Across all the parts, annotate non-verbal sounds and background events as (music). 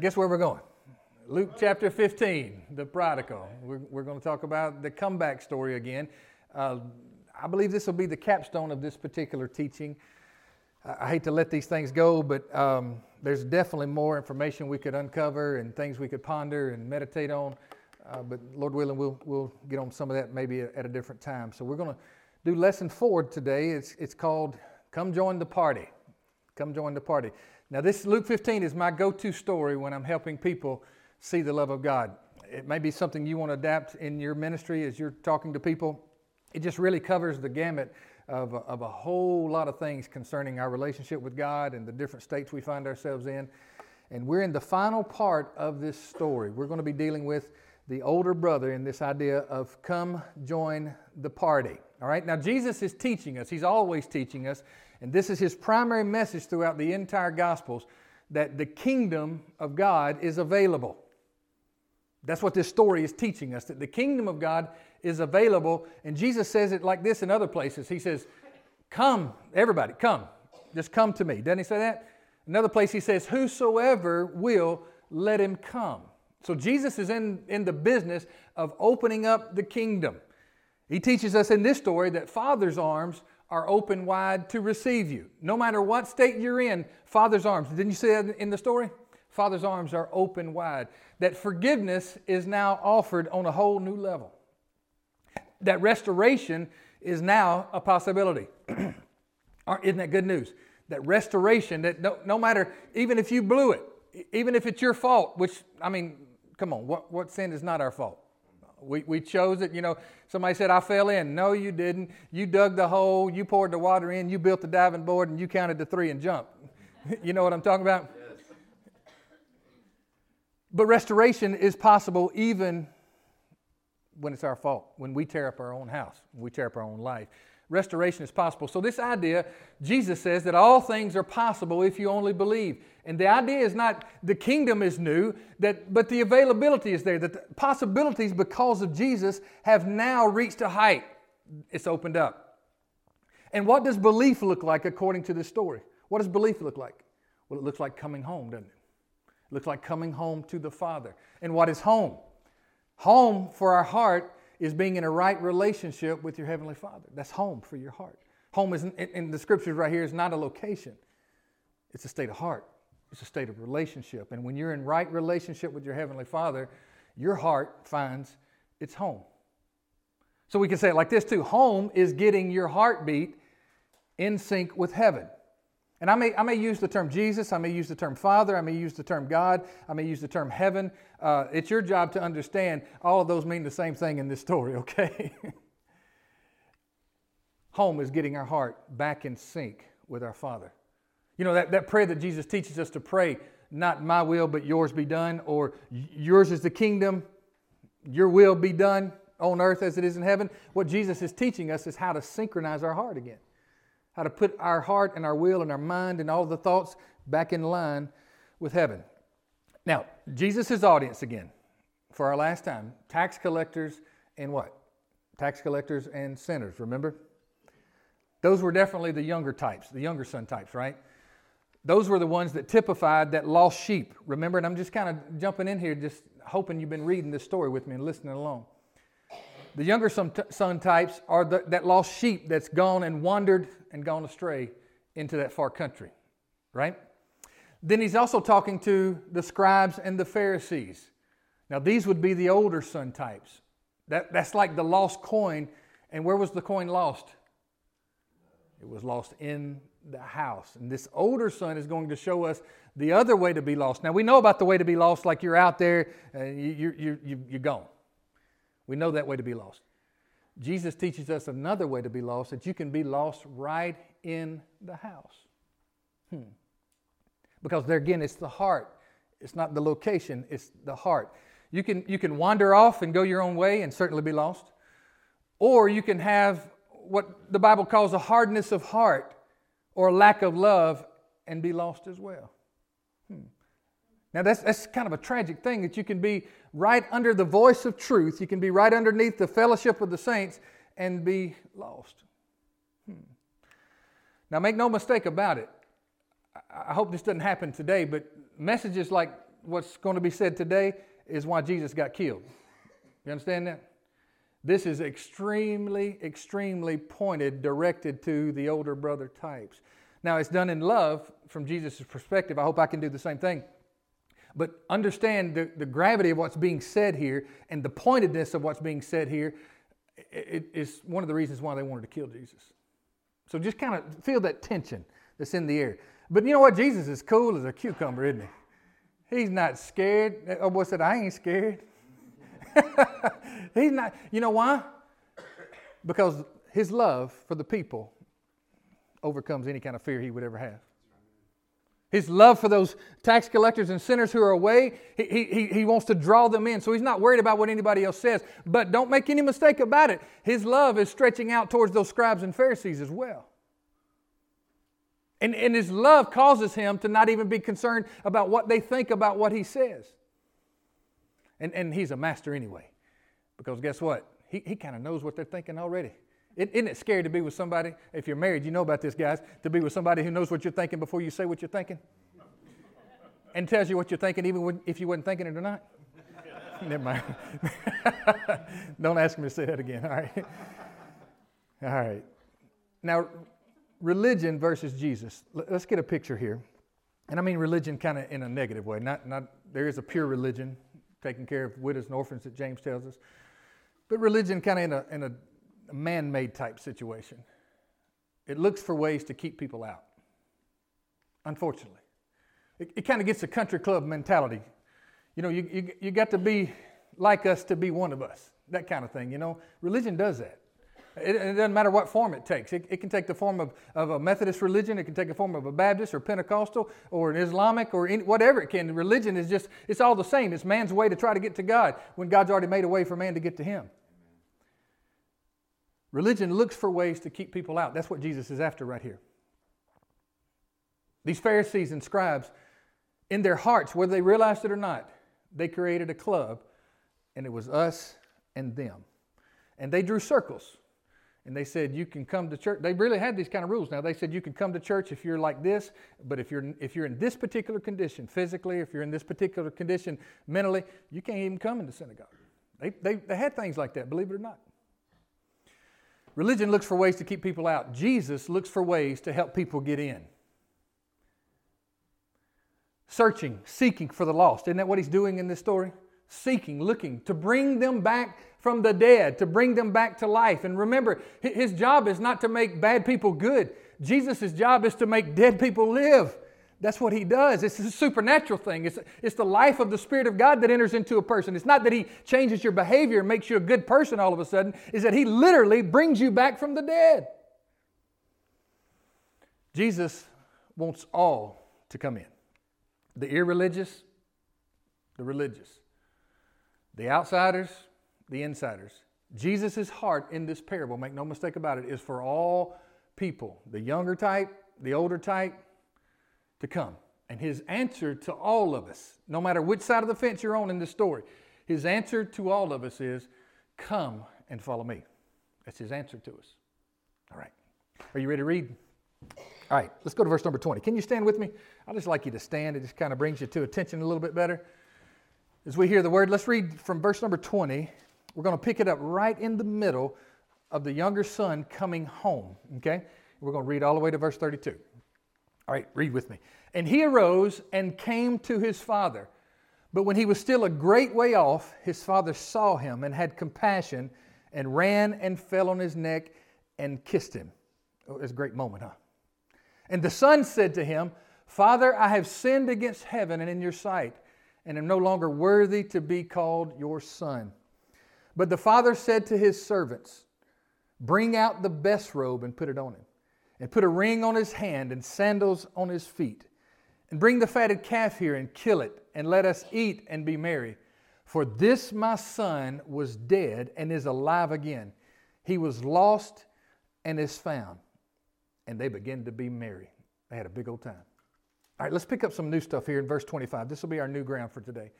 Guess where we're going? Luke chapter 15, the prodigal. We're, we're going to talk about the comeback story again. Uh, I believe this will be the capstone of this particular teaching. I, hate to let these things go, but um, there's definitely more information we could uncover and things we could ponder and meditate on. Uh, but Lord willing, we'll, we'll get on some of that maybe at a different time. So we're going to do lesson four today. It's, it's called Come Join the Party. Come join the party. Now, this Luke 15 is my go to story when I'm helping people see the love of God. It may be something you want to adapt in your ministry as you're talking to people. It just really covers the gamut of a, of a whole lot of things concerning our relationship with God and the different states we find ourselves in. And we're in the final part of this story. We're going to be dealing with the older brother in this idea of come join the party. All right, now Jesus is teaching us, He's always teaching us and this is his primary message throughout the entire Gospels that the kingdom of God is available. That's what this story is teaching us that the kingdom of God is available. And Jesus says it like this in other places. He says, Come, everybody, come. Just come to me. Doesn't he say that? Another place he says, Whosoever will, let him come. So Jesus is in, in the business of opening up the kingdom. He teaches us in this story that Father's arms are open wide to receive you. No matter what state you're in, Father's arms. Didn't you see that in the story? Father's arms are open wide. That forgiveness is now offered on a whole new level. That restoration is now a possibility. (clears throat) Isn't that good news? That restoration, that no, no matter, even if you blew it, even if it's your fault, which, I mean, come on, what, what sin is not our fault? We, we chose it. You know, somebody said, I fell in. No, you didn't. You dug the hole, you poured the water in, you built the diving board, and you counted to three and jumped. (laughs) you know what I'm talking about? Yes. But restoration is possible even when it's our fault, when we tear up our own house, when we tear up our own life restoration is possible. So, this idea, Jesus says that all things are possible if you only believe. And the idea is not the kingdom is new, that, but the availability is there, that the possibilities because of Jesus have now reached a height. It's opened up. And what does belief look like according to this story? What does belief look like? Well, it looks like coming home, doesn't it? It looks like coming home to the Father. And what is home? Home for our heart is being in a right relationship with your Heavenly Father. That's home for your heart. Home is, in the scriptures right here, is not a location, it's a state of heart, it's a state of relationship. And when you're in right relationship with your Heavenly Father, your heart finds its home. So we can say it like this too home is getting your heartbeat in sync with heaven. And I may, I may use the term Jesus, I may use the term Father, I may use the term God, I may use the term heaven. Uh, it's your job to understand all of those mean the same thing in this story, (laughs) okay? Home is getting our heart back in sync with our Father. You know, that, that prayer that Jesus teaches us to pray, not my will, but yours be done, or yours is the kingdom, your will be done on earth as it is in heaven. What Jesus is teaching us is how to synchronize our heart again how to put our heart and our will and our mind and all the thoughts back in line with heaven. Now, Jesus' audience again, for our last time tax collectors and what? Tax collectors and sinners, remember? Those were definitely the younger types, the younger son types, right? Those were the ones that typified that lost sheep. Remember, and I'm just kind of jumping in here, just hoping you've been reading this story with me and listening along. The younger son, types are the, that lost sheep that's gone and wandered and gone astray into that far country, right? Then he's also talking to the scribes and the Pharisees. Now, these would be the older son types. That, that's like the lost coin. And where was the coin lost? It was lost in the house. And this older son is going to show us the other way to be lost. Now, we know about the way to be lost, like you're out there, and you, you, you, you're gone. We know that way to be lost. Jesus teaches us another way to be lost that you can be lost right in the house. Hmm. Because there again, it's the heart. It's not the location, it's the heart. You can, you can wander off and go your own way and certainly be lost. Or you can have what the Bible calls a hardness of heart or lack of love and be lost as well. Hmm. Now, that's, that's kind of a tragic thing that you can be right under the voice of truth, you can be right underneath the fellowship of the saints and be lost. Hmm. Now, make no mistake about it. I hope this doesn't happen today, but messages like what's going to be said today is why Jesus got killed. You understand that? This is extremely, extremely pointed, directed to the older brother types. Now, it's done in love from Jesus' perspective. I hope I can do the same thing. But understand the, the gravity of what's being said here and the pointedness of what's being said here it is one of the reasons why they wanted to kill Jesus. So just kind of feel that tension that's in the air. But you know what? Jesus is cool as a cucumber, isn't he? He's not scared. Oh, boy said, I ain't scared. (laughs) He's not. You know why? Because his love for the people overcomes any kind of fear he would ever have. His love for those tax collectors and sinners who are away, he, he, he wants to draw them in. So he's not worried about what anybody else says. But don't make any mistake about it. His love is stretching out towards those scribes and Pharisees as well. And, and his love causes him to not even be concerned about what they think about what he says. And, and he's a master anyway. Because guess what? He, he kind of knows what they're thinking already. Isn't it scary to be with somebody? If you're married, you know about this, guys. To be with somebody who knows what you're thinking before you say what you're thinking, and tells you what you're thinking, even if you wasn't thinking it or not. (laughs) Never mind. (laughs) Don't ask me to say that again. All right. (laughs) All right. Now, religion versus Jesus. Let's get a picture here, and I mean religion kind of in a negative way. Not not there is a pure religion, taking care of widows and orphans that James tells us, but religion kind of in a in a man made type situation. It looks for ways to keep people out, unfortunately. It, it kind of gets a country club mentality. You know, you, you, you got to be like us to be one of us, that kind of thing. You know, religion does that. It, it, doesn't matter what form it takes. It, it, can take the form of, of a Methodist religion, it can take the form of a Baptist or Pentecostal or an Islamic or any, whatever it can. Religion is just, it's all the same. It's man's way to try to get to God when God's already made a way for man to get to Him. Religion looks for ways to keep people out. That's what Jesus is after right here. These Pharisees and scribes, in their hearts, whether they realized it or not, they created a club, and it was us and them. And they drew circles. And they said, You can come to church. They really had these kind of rules. Now, they said, You can come to church if you're like this, but if you're, if you're in this particular condition, physically, if you're in this particular condition mentally, you can't even come into synagogue. They, they, they had things like that, believe it or not. Religion looks for ways to keep people out. Jesus looks for ways to help people get in. Searching, seeking for the lost. Isn't that what he's doing in this story? Seeking, looking to bring them back from the dead, to bring them back to life. And remember, his job is not to make bad people good. Jesus' job is to make dead people live. That's what he does. It's a supernatural thing. It's, it's the life of the Spirit of God that enters into a person. It's not that he changes your behavior and makes you a good person all of a sudden, is that he literally brings you back from the dead. Jesus wants all to come in the irreligious, the religious, the outsiders, the insiders. Jesus' heart in this parable, make no mistake about it, is for all people the younger type, the older type, to come. And his answer to all of us, no matter which side of the fence you're on in this story, his answer to all of us is, Come and follow me. That's his answer to us. All right. Are you ready to read? All right, let's go to verse number 20. Can you stand with me? I'd just like you to stand. It just kind of brings you to attention a little bit better. As we hear the word, let's read from verse number 20. We're going to pick it up right in the middle of the younger son coming home. Okay? We're going to read all the way to verse 32. All right, read with me. And he arose and came to his father. But when he was still a great way off, his father saw him and had compassion and ran and fell on his neck and kissed him. Oh, it's a great moment, huh? And the son said to him, Father, I have sinned against heaven and in your sight, and am no longer worthy to be called your son. But the father said to his servants, Bring out the best robe and put it on him and put a ring on his hand and sandals on his feet. And bring the fatted calf here and kill it, and let us eat and be merry. For this my son was dead and is alive again. He was lost and is found. And they began to be merry. They had a big old time. All right, let's pick up some new stuff here in verse 25. This will be our new ground for today.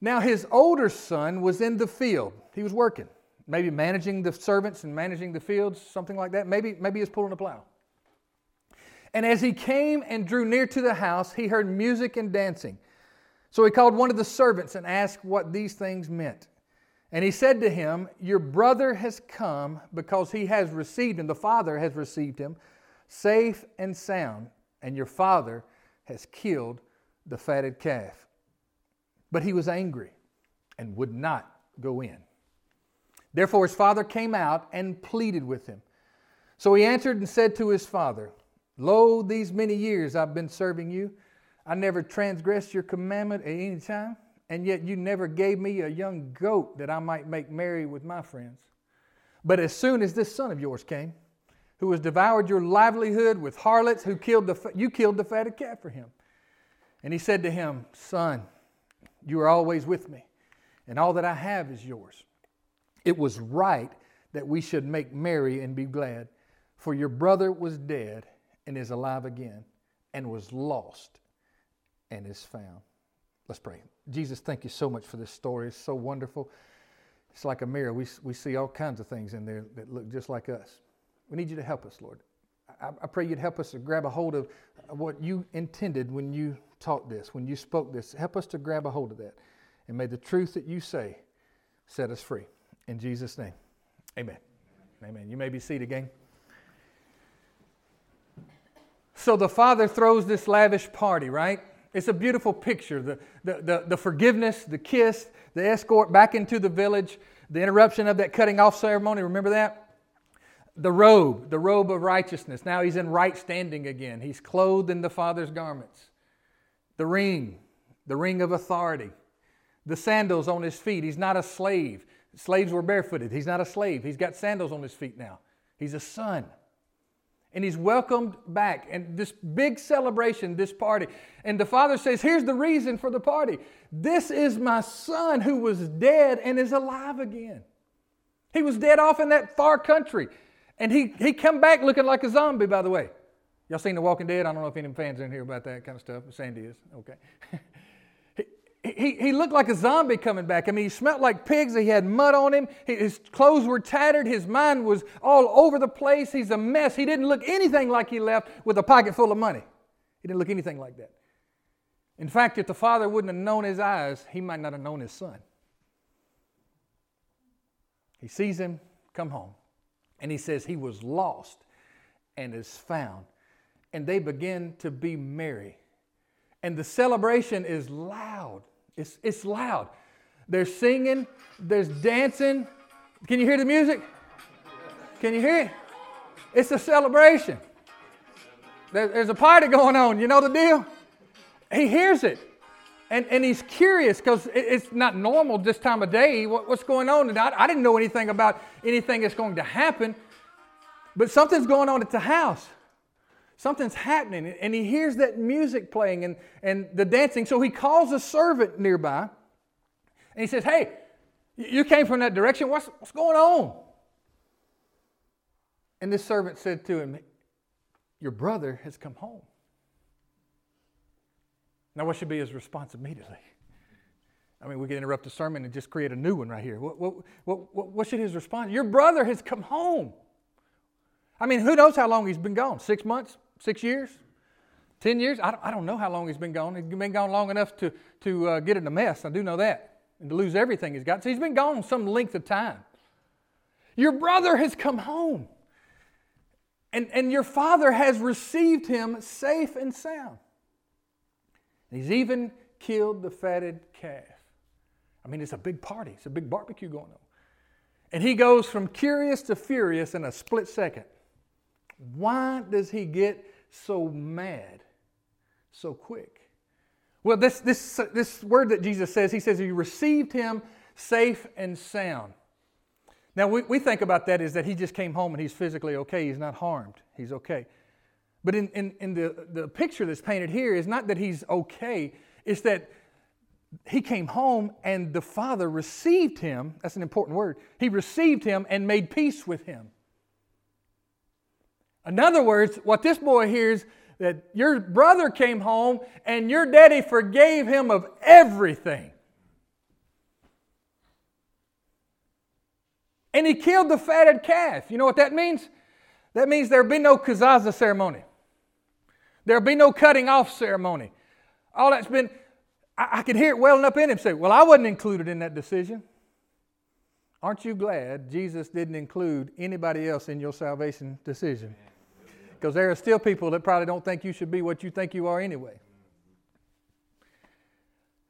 Now, his older son was in the field, he was working maybe managing the servants and managing the fields, something like that. Maybe, maybe he's pulling a plow. And as he came and drew near to the house, he heard music and dancing. So he called one of the servants and asked what these things meant. And he said to him, Your brother has come because he has received him, the father has received him, safe and sound, and your father has killed the fatted calf. But he was angry and would not go in. Therefore his father came out and pleaded with him. So he answered and said to his father, Lo, these many years I've been serving you. I never transgressed your commandment at any time, and yet you never gave me a young goat that I might make merry with my friends. But as soon as this son of yours came, who has devoured your livelihood with harlots, who killed the, you killed the fatted calf for him. And he said to him, Son, you are always with me, and all that I have is yours. It was right that we should make merry and be glad, for your brother was dead and is alive again, and was lost and is found. Let's pray. Jesus, thank you so much for this story. It's so wonderful. It's like a mirror. We, we see all kinds of things in there that look just like us. We need you to help us, Lord. I, I pray you'd help us to grab a hold of what you intended when you taught this, when you spoke this. Help us to grab a hold of that. And may the truth that you say set us free. In Jesus' name, amen. Amen. You may be seated again. So the father throws this lavish party, right? It's a beautiful picture. The, the, the, the, forgiveness, the kiss, the escort back into the village, the interruption of that cutting off ceremony. Remember that? The robe, the robe of righteousness. Now he's in right standing again. He's clothed in the Father's garments. The ring, the ring of authority. The sandals on his feet. He's not a slave. Slaves were barefooted. He's not a slave. He's got sandals on his feet now. He's a son. And he's welcomed back. And this big celebration, this party. And the father says, Here's the reason for the party. This is my son who was dead and is alive again. He was dead off in that far country. And he, he come back looking like a zombie, by the way. Y'all seen The Walking Dead? I don't know if any fans in here about that kind of stuff. Sandy is. Okay. (laughs) he, he, he looked like a zombie coming back. I mean, he smelled like pigs. He had mud on him. His clothes were tattered. His mind was all over the place. He's a mess. He didn't look anything like he left with a pocket full of money. He didn't look anything like that. In fact, if the father wouldn't have known his eyes, he might not have known his son. He sees him come home. And he says he was lost and is found. And they begin to be merry. And the celebration is loud. It's, it's loud. They're singing, there's dancing. Can you hear the music? Can you hear it? It's a celebration. there's a party going on. You know the deal? He hears it. And, and he's curious because it's not normal this time of day. What, what's going on? And I, I didn't know anything about anything that's going to happen. But something's going on at the house. Something's happening. And he hears that music playing and, and the dancing. So he calls a servant nearby and he says, Hey, you came from that direction. What's, what's going on? And this servant said to him, Your brother has come home. Now, what should be his response immediately? I mean, we could interrupt the sermon and just create a new one right here. What, what, what, what should his response? Your brother has come home. I mean, who knows how long he's been gone? Six months? Six years? Ten years? I don't, I don't know how long he's been gone. He's been gone long enough to, to uh, get in a mess. I do know that. And to lose everything he's got. So he's been gone some length of time. Your brother has come home. And, and your father has received him safe and sound. He's even killed the fatted calf. I mean, it's a big party, it's a big barbecue going on. And he goes from curious to furious in a split second. Why does he get so mad so quick? Well, this, this, this word that Jesus says, he says he received him safe and sound. Now, we, we think about that is that he just came home and he's physically okay. He's not harmed. He's okay. But in, in, in the, the picture that's painted here is not that he's okay, it's that he came home and the father received him. That's an important word. He received him and made peace with him. In other words, what this boy hears that your brother came home and your daddy forgave him of everything. And he killed the fatted calf. You know what that means? That means there'll be no kezazah ceremony. There'll be no cutting off ceremony. All that's been, I, I could hear it welling up in him say, Well, I wasn't included in that decision. Aren't you glad Jesus didn't include anybody else in your salvation decision? Because there are still people that probably don't think you should be what you think you are anyway.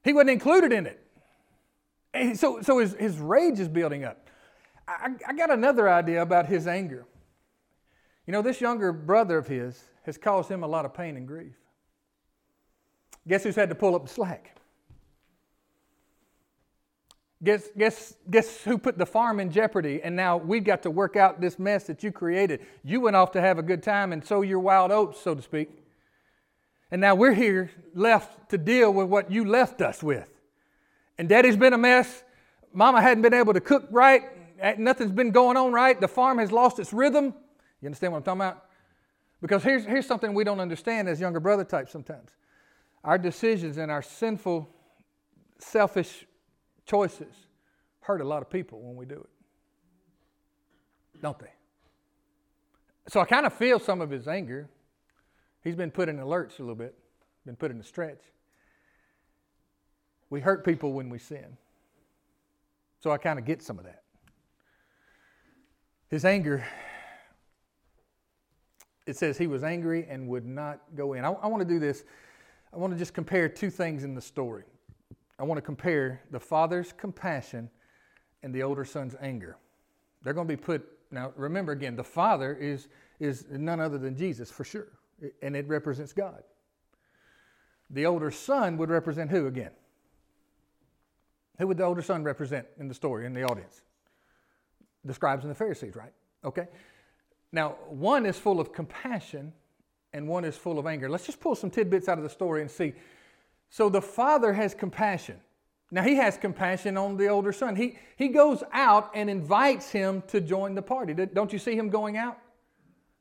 He wasn't included in it. And so, so his, his rage is building up. I, I got another idea about his anger. You know, this younger brother of his has caused him a lot of pain and grief. Guess who's had to pull up the slack? Guess, guess, guess who put the farm in jeopardy and now we've got to work out this mess that you created? You went off to have a good time and sow your wild oats, so to speak. And now we're here left to deal with what you left us with. And daddy's been a mess. Mama hadn't been able to cook right. Nothing's been going on right. The farm has lost its rhythm. You understand what I'm talking about? Because here's, here's something we don't understand as younger brother types sometimes. Our decisions and our sinful, selfish choices hurt a lot of people when we do it. Don't they? So I kind of feel some of his anger. He's been put in alerts a little bit, been put in a stretch. We hurt people when we sin. So I kind of get some of that. His anger, it says he was angry and would not go in. I, I want to do this. I want to just compare two things in the story. I want to compare the father's compassion and the older son's anger. They're going to be put, now remember again, the father is, is none other than Jesus for sure, and it represents God. The older son would represent who again? Who would the older son represent in the story, in the audience? The scribes and the Pharisees, right? Okay. Now, one is full of compassion and one is full of anger. Let's just pull some tidbits out of the story and see so the father has compassion. Now he has compassion on the older son. He, he goes out and invites him to join the party. Don't you see him going out?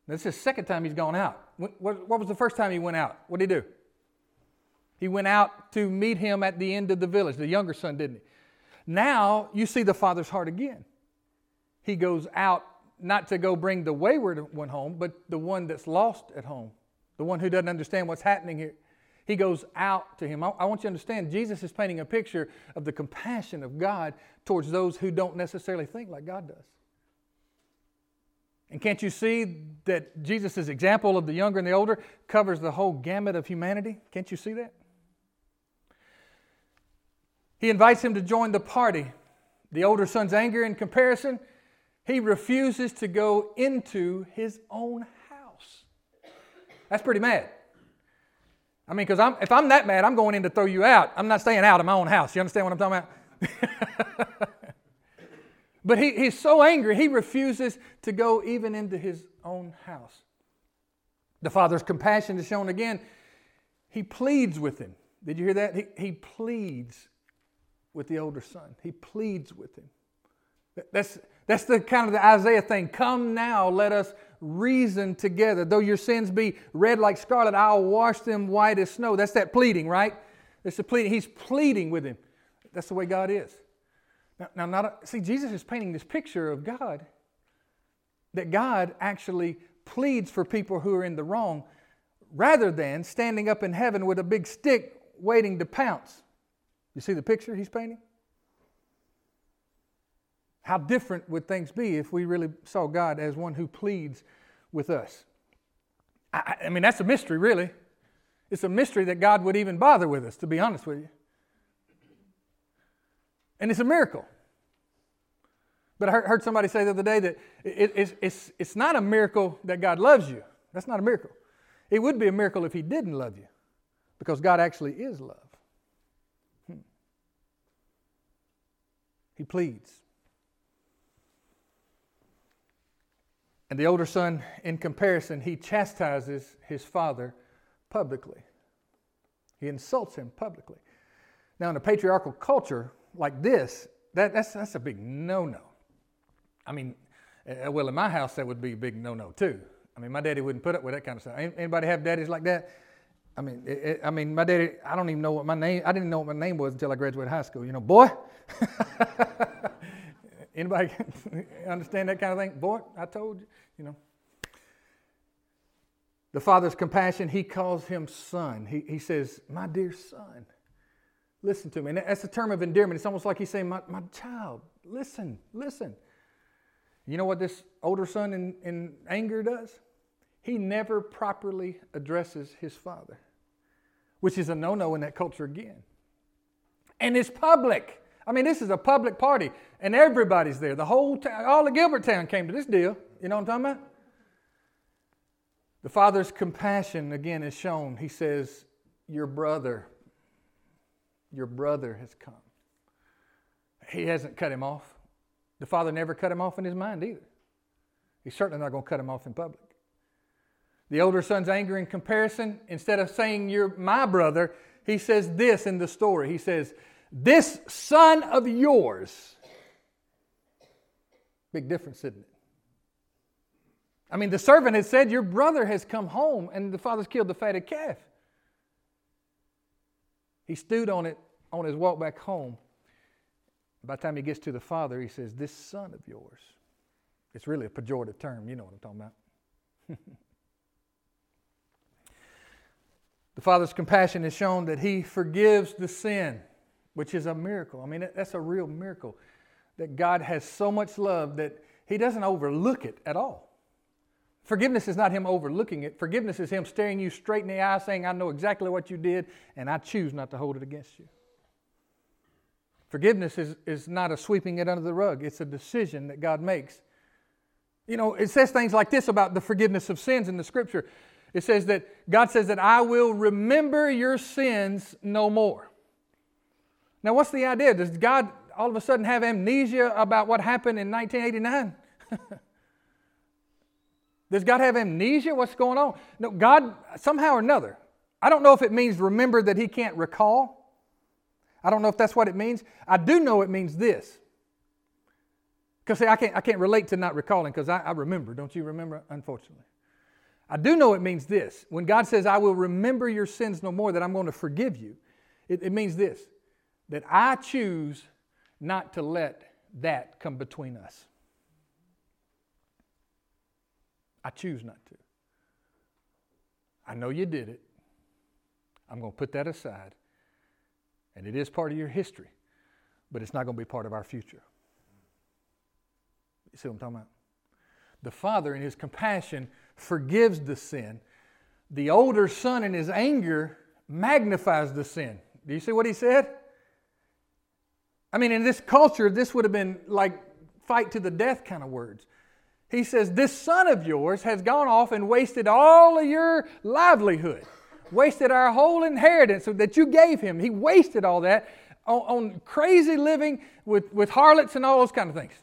This is the second time he's gone out. What, what was the first time he went out? What did he do? He went out to meet him at the end of the village, the younger son, didn't he? Now you see the father's heart again. He goes out not to go bring the wayward one home, but the one that's lost at home, the one who doesn't understand what's happening here. He goes out to him. I, I, want you to understand, Jesus is painting a picture of the compassion of God towards those who don't necessarily think like God does. And can't you see that Jesus' example of the younger and the older covers the whole gamut of humanity? Can't you see that? He invites him to join the party. The older son's anger in comparison, he refuses to go into his own house. That's pretty mad. I mean, because if I'm that mad, I'm going in to throw you out. I'm not staying out of my own house. You understand what I'm talking about? (laughs) but he, he's so angry, he refuses to go even into his own house. The father's compassion is shown again. He pleads with him. Did you hear that? He, he pleads with the older son. He pleads with him. That's, that's the kind of the Isaiah thing. Come now, let us reason together. Though your sins be red like scarlet, I'll wash them white as snow. That's that pleading, right? That's the pleading. He's pleading with him. That's the way God is. Now, now not a, see, Jesus is painting this picture of God that God actually pleads for people who are in the wrong rather than standing up in heaven with a big stick waiting to pounce. You see the picture he's painting? How different would things be if we really saw God as one who pleads with us? I, I, mean, that's a mystery, really. It's a mystery that God would even bother with us, to be honest with you. And it's a miracle. But I heard somebody say the other day that it, it's, it's, it's not a miracle that God loves you. That's not a miracle. It would be a miracle if He didn't love you, because God actually is love. Hmm. He pleads. And the older son, in comparison, he chastises his father publicly. He insults him publicly. Now, in a patriarchal culture like this, that, that's, that's a big no no. I mean, uh, well, in my house, that would be a big no no, too. I mean, my daddy wouldn't put up with that kind of stuff. Anybody have daddies like that? I mean, it, it, I mean, my daddy, I don't even know what my name, I didn't know what my name was until I graduated high school. You know, boy. (laughs) Anybody (laughs) understand that kind of thing? Boy, I told you, you know. The father's compassion, he calls him son. He, he says, My dear son, Listen to me. And that's a term of endearment. It's almost like he's saying, My, my child, listen, listen. You know what this older son in, in anger does? He never properly addresses his father, which is a no no in that culture again. And it's public. I mean, this is a public party, and everybody's there. The whole town, all of Gilbertown came to this deal. You know what I'm talking about? The father's compassion, again, is shown. He says, Your brother, your brother has come. He hasn't cut him off. The father never cut him off in his mind either. He's certainly not going to cut him off in public. The older son's anger in comparison, instead of saying, You're my brother, he says this in the story. He says, This son of yours. Big difference, isn't it? I mean, the servant had said, Your brother has come home, and the father's killed the fatted calf. He stewed on it on his walk back home. By the time he gets to the father, he says, This son of yours. It's really a pejorative term. You know what I'm talking about. (laughs) the father's compassion is shown that he forgives the sin, which is a miracle. I mean, that's a real miracle. That God has so much love that he doesn't overlook it at all. Forgiveness is not him overlooking it. Forgiveness is him staring you straight in the eye, saying, I know exactly what you did, and I choose not to hold it against you. Forgiveness is, is not a sweeping it under the rug, it's a decision that God makes. You know, it says things like this about the forgiveness of sins in the scripture. It says that God says that I will remember your sins no more. Now, what's the idea? Does God all of a sudden have amnesia about what happened in 1989? (laughs) Does God have amnesia? What's going on? No, God, somehow or another, I don't know if it means remember that He can't recall. I don't know if that's what it means. I do know it means this. Because, see, I can't, I can't relate to not recalling because I, I remember. Don't you remember? Unfortunately. I do know it means this. When God says, I will remember your sins no more, that I'm going to forgive you, it, it means this that I choose not to let that come between us. I choose not to. I know you did it. I'm going to put that aside. And it is part of your history, but it's not going to be part of our future. You see what I'm talking about? The father, in his compassion, forgives the sin. The older son, in his anger, magnifies the sin. Do you see what he said? I mean, in this culture, this would have been like fight to the death kind of words. He says, This son of yours has gone off and wasted all of your livelihood wasted our whole inheritance that you gave him. He wasted all that on, on crazy living with, with harlots and all those kind of things.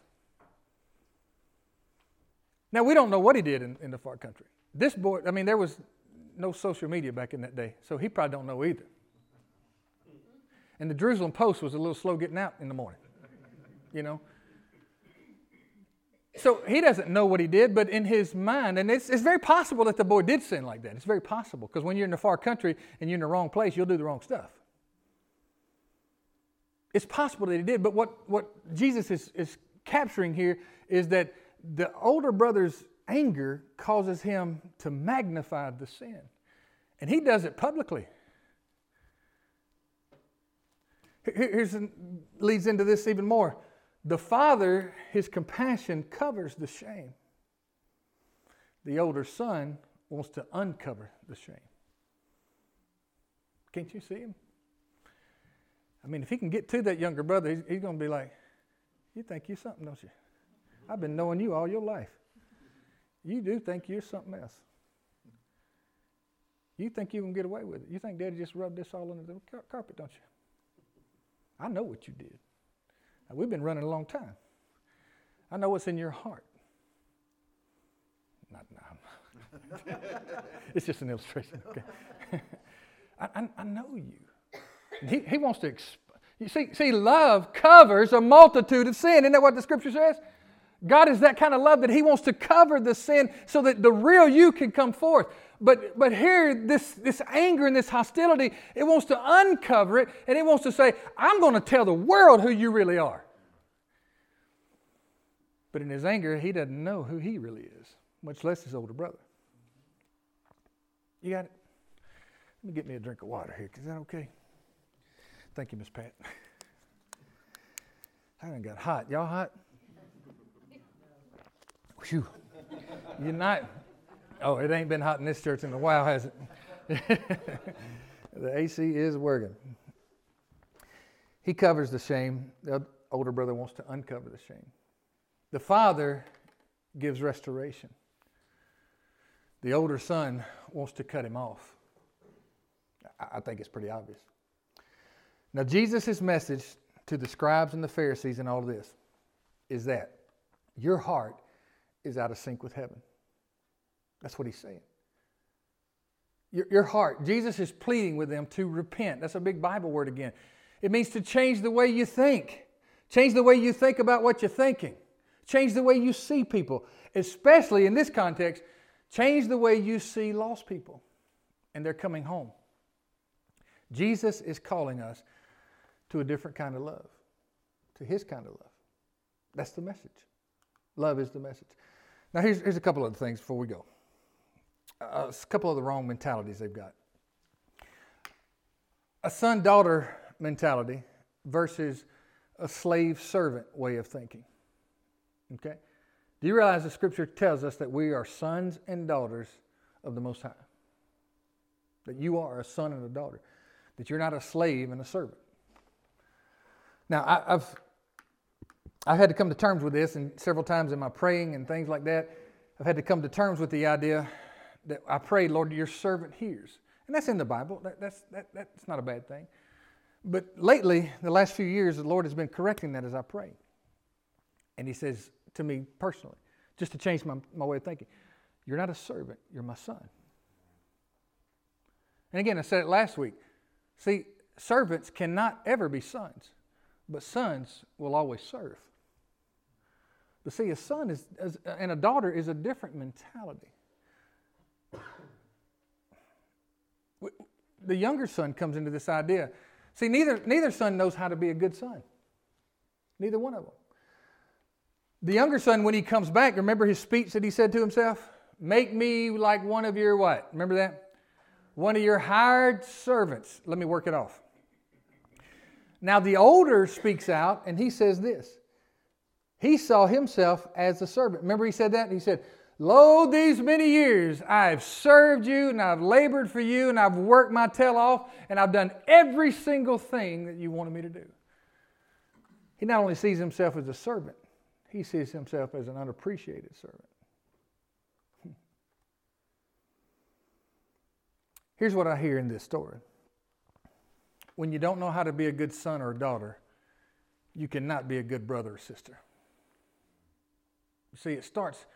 Now, we don't know what he did in, in the far country. This boy, I mean, there was no social media back in that day, so he probably don't know either. And the Jerusalem Post was a little slow getting out in the morning, you know. So he doesn't know what he did, but in his mind, and it's, it's very possible that the boy did sin like that. It's very possible because when you're in the far country and you're in the wrong place, you'll do the wrong stuff. It's possible that he did, but what, what Jesus is, is capturing here is that the older brother's anger causes him to magnify the sin. And he does it publicly. Here's leads into this even more. The father, his compassion covers the shame. The older son wants to uncover the shame. Can't you see him? I mean, if he can get to that younger brother, he's, he's going to be like, You think you're something, don't you? I've been knowing you all your life. You do think you're something else. You think you can get away with it. You think daddy just rubbed this all under the carpet, don't you? I know what you did. Now, we've been running a long time. I know what's in your heart. Not now. (laughs) it's just an illustration. Okay. (laughs) I, I, I, know you. he, he wants to. Exp- you see, see, love covers a multitude of sin. Isn't that what the scripture says? God is that kind of love that He wants to cover the sin so that the real you can come forth. But, but here, this, this anger and this hostility, it wants to uncover it and it wants to say, I'm going to tell the world who you really are. But in his anger, he doesn't know who he really is, much less his older brother. You got it? Let me get me a drink of water here. Is that okay? Thank you, Miss Pat. (laughs) I done got hot. Y'all hot? Whew. You're not. Oh, it ain't been hot in this church in a while, has it? (laughs) the AC is working. He covers the shame. The older brother wants to uncover the shame. The father gives restoration. The older son wants to cut him off. I think it's pretty obvious. Now, Jesus' message to the scribes and the Pharisees and all of this is that your heart is out of sync with heaven. That's what he's saying. Your, your heart, Jesus is pleading with them to repent. That's a big Bible word again. It means to change the way you think, change the way you think about what you're thinking, change the way you see people, especially in this context, change the way you see lost people and they're coming home. Jesus is calling us to a different kind of love, to his kind of love. That's the message. Love is the message. Now, here's, here's a couple other things before we go. A couple of the wrong mentalities they've got. A son daughter mentality versus a slave servant way of thinking. Okay? Do you realize the scripture tells us that we are sons and daughters of the Most High? That you are a son and a daughter, that you're not a slave and a servant. Now, I, have I've had to come to terms with this, and several times in my praying and things like that, I've had to come to terms with the idea that I pray, Lord, your servant hears. And that's in the Bible. That, that's, that, that's not a bad thing. But lately, the last few years, the Lord has been correcting that as I pray. And He says to me personally, just to change my, my way of thinking, You're not a servant, you're my son. And again, I said it last week. See, servants cannot ever be sons, but sons will always serve. But see, a son is, and a daughter is a different mentality. The younger son comes into this idea. See, neither, neither son knows how to be a good son. Neither one of them. The younger son, when he comes back, remember his speech that he said to himself? Make me like one of your what? Remember that? One of your hired servants. Let me work it off. Now the older speaks out and he says this he saw himself as a servant. Remember, he said that? He said, Lo, these many years I've served you and I've labored for you and I've worked my tail off and I've done every single thing that you wanted me to do. He not only sees himself as a servant, he sees himself as an unappreciated servant. (laughs) Here's what I hear in this story when you don't know how to be a good son or daughter, you cannot be a good brother or sister. See, it starts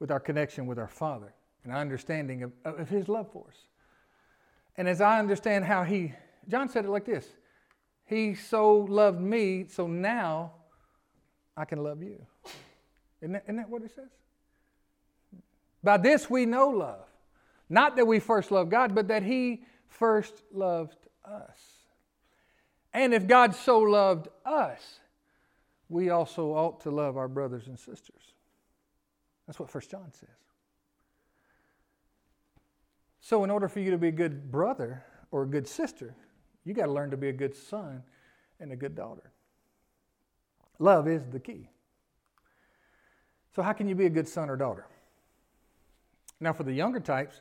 with our connection with our Father and our understanding of, of His love for us. And as I understand how He, John said it like this He so loved me, so now I can love you. Isn't that, isn't that what it says? By this we know love. Not that we first loved God, but that He first loved us. And if God so loved us, we also ought to love our brothers and sisters. That's what First John says. So, in order for you to be a good brother or a good sister, you got to learn to be a good son and a good daughter. Love is the key. So, how can you be a good son or daughter? Now, for the younger types,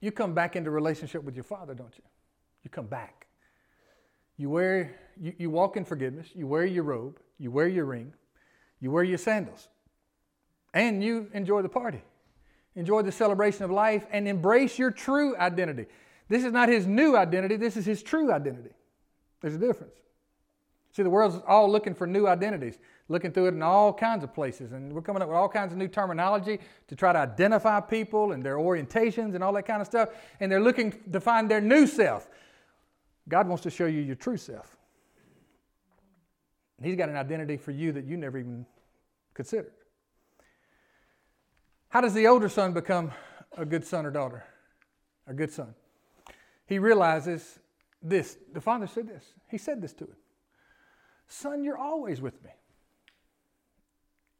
you come back into relationship with your father, don't you? You come back. You wear, you, you walk in forgiveness, you wear your robe, you wear your ring, you wear your sandals and you enjoy the party. Enjoy the celebration of life and embrace your true identity. This is not his new identity, this is his true identity. There's a difference. See, the world's all looking for new identities, looking through it in all kinds of places. And we're coming up with all kinds of new terminology to try to identify people and their orientations and all that kind of stuff. And they're looking to find their new self. God wants to show you your true self. He's got an identity for you that you never even considered. How does the older son become a good son or daughter? A good son. He realizes this. The father said this. He said this to him Son, you're always with me.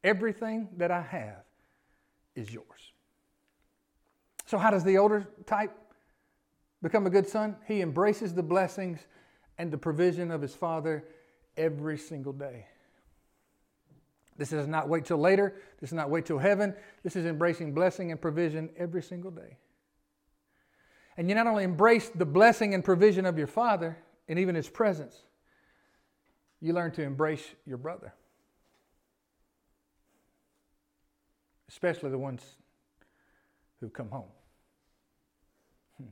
Everything that I have is yours. So, how does the older type become a good son? He embraces the blessings and the provision of his Father every single day. This is not wait till later. This is not wait till heaven. This is embracing blessing and provision every single day. And you not only embrace the blessing and provision of your Father and even His presence, you learn to embrace your brother, especially the ones who come home. Hmm.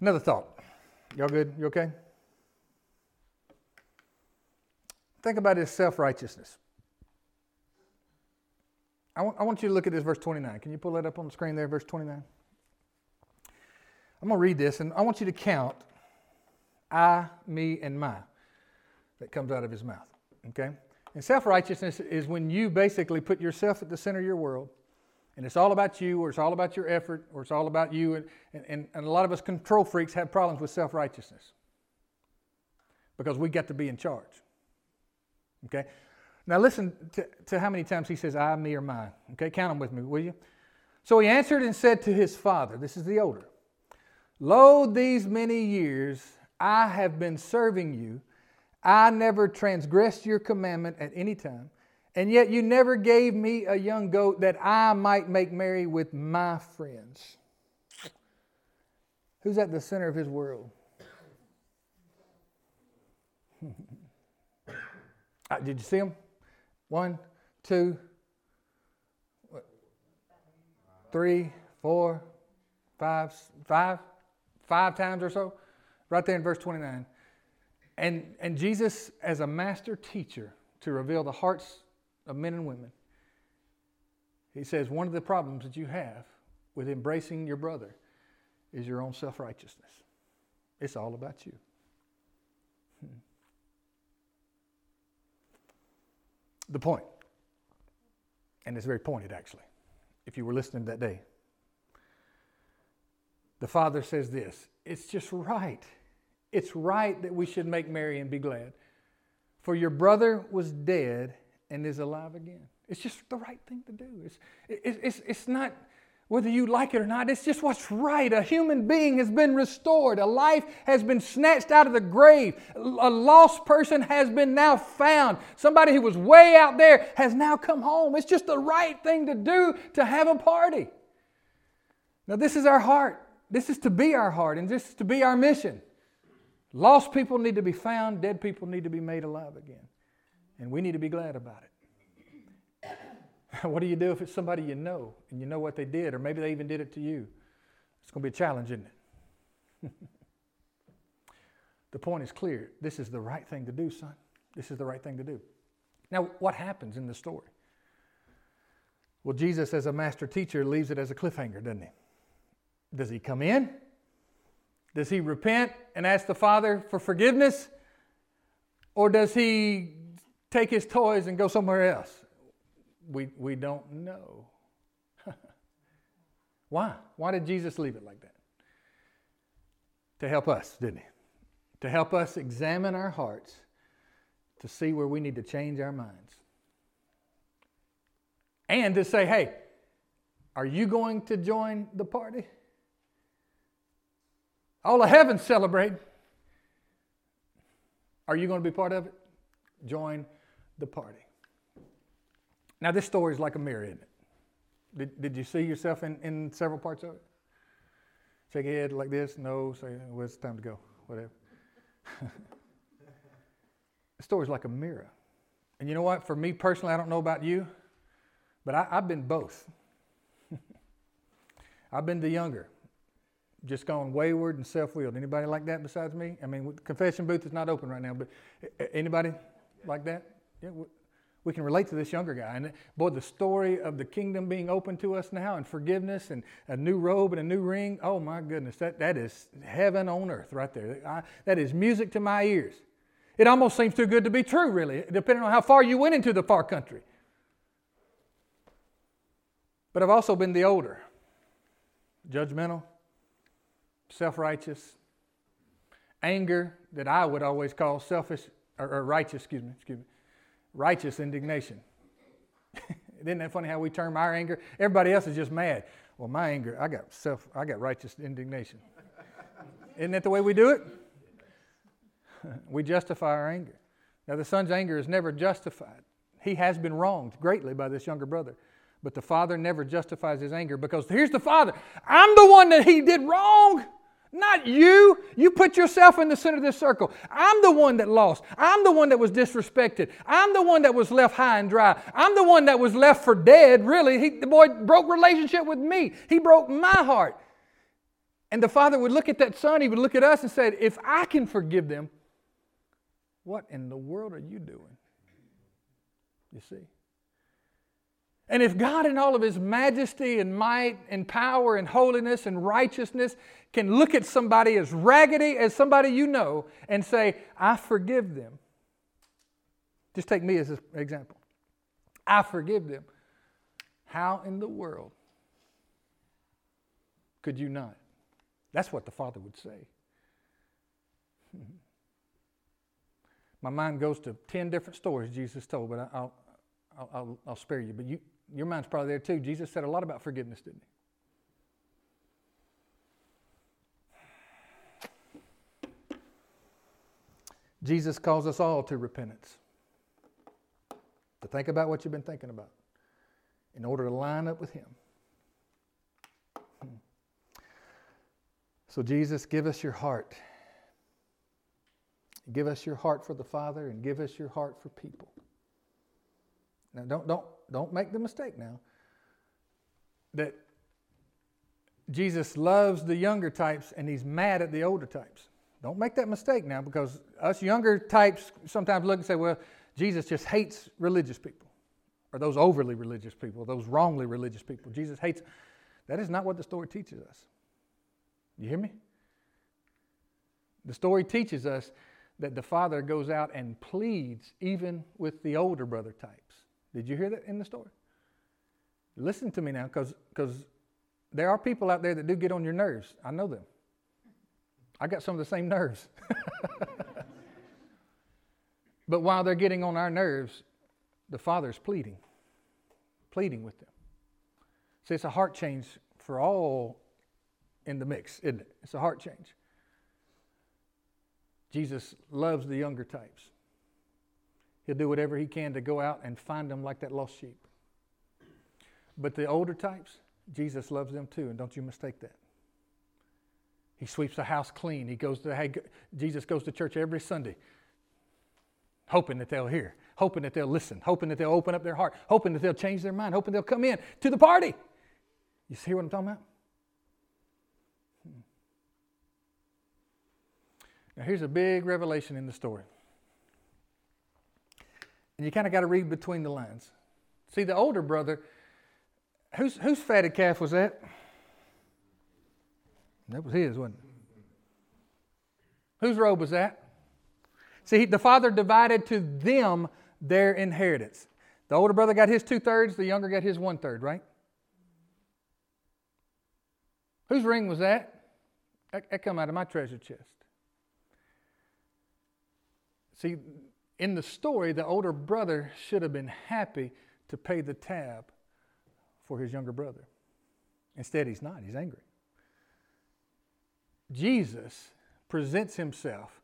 Another thought. Y'all good? You okay? Think about his self righteousness. I want, I want you to look at this verse 29. Can you pull that up on the screen there, verse 29? I'm going to read this, and I want you to count I, me, and my that comes out of his mouth. Okay? And self righteousness is when you basically put yourself at the center of your world, and it's all about you, or it's all about your effort, or it's all about you. And, and, and a lot of us control freaks have problems with self righteousness because we got to be in charge. Okay? Now listen to, to how many times he says, I, me, or mine. Okay? Count them with me, will you? So he answered and said to his father, This is the older, Lo, these many years I have been serving you. I never transgressed your commandment at any time. And yet you never gave me a young goat that I might make merry with my friends. Who's at the center of his world? (laughs) Uh, did you see them? One, two, three, four, five, five, five times or so, right there in verse 29. And, and Jesus, as a master teacher to reveal the hearts of men and women, he says one of the problems that you have with embracing your brother is your own self righteousness. It's all about you. The point. And it's very pointed, actually, if you were listening that day. The Father says this It's just right. It's right that we should make merry and be glad. For your brother was dead and is alive again. It's just the right thing to do. It's, it's, it's not whether you like it or not. It's just what's right. A human being has been restored, a life has been snatched out of the grave, a lost person has been now found. Somebody who was way out there has now come home. It's just the right thing to do to have a party. Now, this is our heart. This is to be our heart, and this is to be our mission. Lost people need to be found, dead people need to be made alive again. And we need to be glad about it. (laughs) what do you do if it's somebody you know and you know what they did, or maybe they even did it to you? It's going to be a challenge, isn't it? (laughs) the point is clear. This is the right thing to do, son. This is the right thing to do. Now, what happens in the story? Well, Jesus, as a master teacher, leaves it as a cliffhanger, doesn't he? Does he come in? Does he repent and ask the Father for forgiveness? Or does he take his toys and go somewhere else? We, we don't know. (laughs) Why? Why did Jesus leave it like that? To help us, didn't he? To help us examine our hearts to see where we need to change our minds. And to say, hey, are you going to join the party? All of heaven celebrate. Are you going to be part of it? Join the party. Now, this story is like a mirror, isn't it? Did, did you see yourself in, in several parts of it? Shake your head like this. No. Say, well, it's time to go. Whatever. (laughs) the story's like a mirror. And you know what? For me personally, I don't know about you, but I, I've been both. (laughs) I've been the younger, just gone wayward and self-willed. Anybody like that besides me? I mean, confession booth is not open right now, but anybody like that? Yeah, we can relate to this younger guy. And boy, the story of the kingdom being open to us now and forgiveness and a new robe and a new ring, oh my goodness, that, that is heaven on earth right there. I, that is music to my ears. It almost seems too good to be true, really, depending on how far you went into the far country. But I've also been the older, judgmental, self righteous, anger that I would always call selfish or, or righteous, excuse me, excuse me righteous indignation. (laughs) Isn't that funny how we term our anger? Everybody else is just mad. Well, my anger, I got self, I got righteous indignation. Isn't that the way we do it? (laughs) we justify our anger. Now, the son's anger is never justified. He has been wronged greatly by this younger brother. But the father never justifies his anger because here's the father I'm the one that he did wrong. Not you. You put yourself in the center of this circle. I'm the one that lost. I'm the one that was disrespected. I'm the one that was left high and dry. I'm the one that was left for dead, really. He, the boy broke relationship with me. He broke my heart. And the father would look at that son, he would look at us and say, If I can forgive them, what in the world are you doing? You see? And if God, in all of His majesty and might and power and holiness and righteousness, can look at somebody as raggedy as somebody you know and say, I forgive them. Just take me as an example. I forgive them. How in the world could you not? That's what the Father would say. (laughs) My mind goes to 10 different stories Jesus told, but I'll, I'll, I'll, spare you. But you, your mind's probably there too. Jesus said a lot about forgiveness, didn't he? Jesus calls us all to repentance. To think about what you've been thinking about in order to line up with Him. Hmm. So, Jesus, give us your heart. Give us your heart for the Father and give us your heart for people. Now, don't, don't, don't make the mistake now that Jesus loves the younger types and he's mad at the older types. Don't make that mistake now because us younger types sometimes look and say, well, Jesus just hates religious people or those overly religious people, those wrongly religious people. Jesus hates. That is not what the story teaches us. You hear me? The story teaches us that the father goes out and pleads even with the older brother types. Did you hear that in the story? Listen to me now, because there are people out there that do get on your nerves. I know them. I got some of the same nerves. (laughs) but while they're getting on our nerves, the Father's pleading, pleading with them. See, it's a heart change for all in the mix, isn't it? It's a heart change. Jesus loves the younger types. He'll do whatever he can to go out and find them like that lost sheep. But the older types, Jesus loves them too, and don't you mistake that. He sweeps the house clean. He goes to hey, Jesus goes to church every Sunday, hoping that they'll hear, hoping that they'll listen, hoping that they'll open up their heart, hoping that they'll change their mind, hoping they'll come in to the party. You see what I'm talking about? Hmm. Now, here's a big revelation in the story. And you kind of got to read between the lines. See, the older brother, whose, whose fatted calf was that? That was his, wasn't it? Whose robe was that? See, the father divided to them their inheritance. The older brother got his two thirds, the younger got his one third, right? Whose ring was that? That, that come out of my treasure chest. See, in the story, the older brother should have been happy to pay the tab for his younger brother. Instead, he's not, he's angry. Jesus presents himself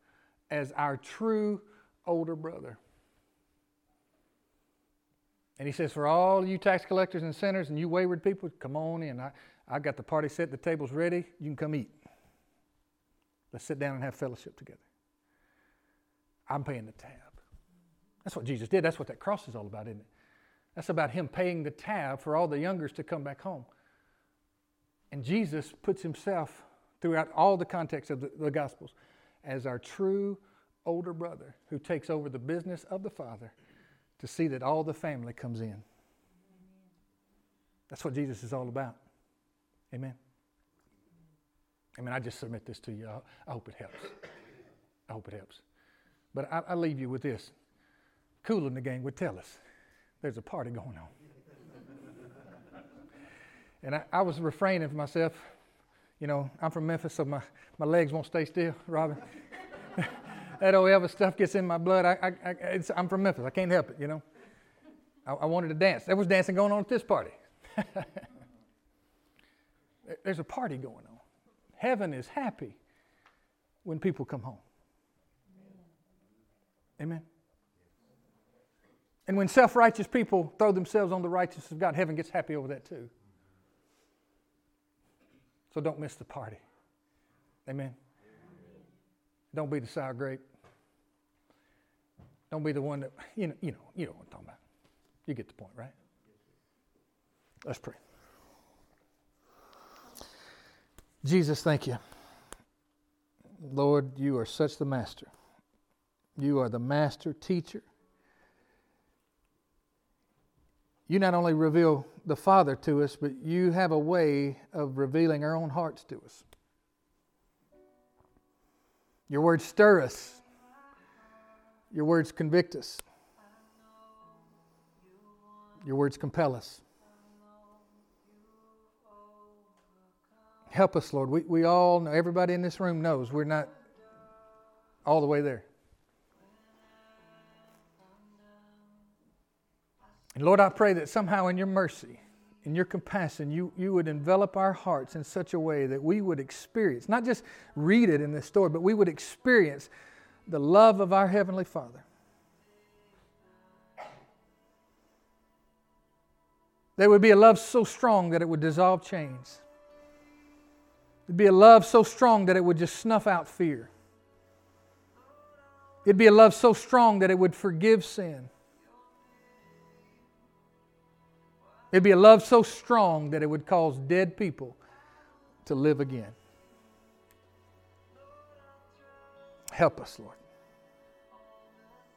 as our true older brother. And he says, For all you tax collectors and sinners and you wayward people, come on in. I, I got the party set, the table's ready. You can come eat. Let's sit down and have fellowship together. I'm paying the tab. That's what Jesus did. That's what that cross is all about, isn't it? That's about Him paying the tab for all the youngers to come back home. And Jesus puts Himself throughout all the context of the, the Gospels as our true older brother who takes over the business of the Father to see that all the family comes in. That's what Jesus is all about. Amen. I mean, I just submit this to you. I, hope it helps. I hope it helps. But I, I leave you with this. Kool & the Gang would tell us there's a party going on. and I, I, was refraining from myself. You know, I'm from Memphis, so my, my legs won't stay still, Robin. (laughs) that old Elvis stuff gets in my blood. I, I, am from Memphis. I can't help it, you know. I, I wanted to dance. There was dancing going on at this party. (laughs) There's a party going on. Heaven is happy. when people come home. Amen. And when self righteous people throw themselves on the righteousness of God, heaven gets happy over that too. So don't miss the party. Amen. Don't be the sour grape. Don't be the one that, you know, you know, you know what I'm talking about. You get the point, right? Let's pray. Jesus, thank you. Lord, you are such the master. You are the master teacher. You not only reveal the Father to us, but you have a way of revealing our own hearts to us. Your words stir us, your words convict us, your words compel us. Help us, Lord. We, we all know, everybody in this room knows we're not all the way there. And Lord, I pray that somehow in your mercy, in your compassion, you, you would envelop our hearts in such a way that we would experience, not just read it in this story, but we would experience the love of our Heavenly Father. There would be a love so strong that it would dissolve chains. It'd be a love so strong that it would just snuff out fear. It'd be a love so strong that it would forgive sin. It'd be a love so strong that it would cause dead people to live again. Help us, Lord.